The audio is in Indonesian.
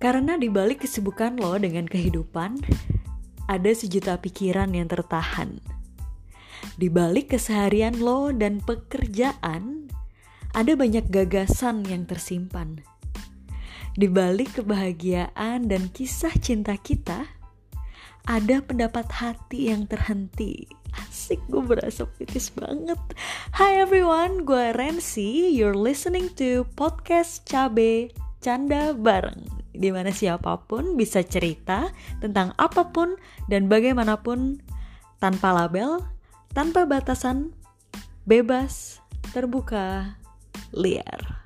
Karena di balik kesibukan lo dengan kehidupan, ada sejuta pikiran yang tertahan. Di balik keseharian lo dan pekerjaan, ada banyak gagasan yang tersimpan. Di balik kebahagiaan dan kisah cinta kita, ada pendapat hati yang terhenti. Asik, gue berasa puitis banget. Hi everyone, gue Rensi. You're listening to podcast Cabe Canda Bareng. Di mana siapa pun bisa cerita tentang apa pun dan bagaimanapun tanpa label, tanpa batasan, bebas, terbuka, liar.